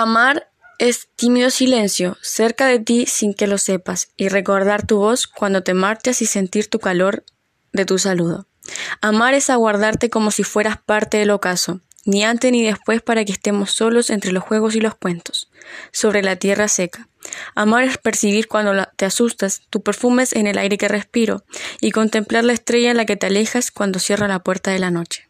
Amar es tímido silencio cerca de ti sin que lo sepas y recordar tu voz cuando te marchas y sentir tu calor de tu saludo. Amar es aguardarte como si fueras parte del ocaso, ni antes ni después para que estemos solos entre los juegos y los cuentos, sobre la tierra seca. Amar es percibir cuando te asustas, tu perfume es en el aire que respiro, y contemplar la estrella en la que te alejas cuando cierra la puerta de la noche.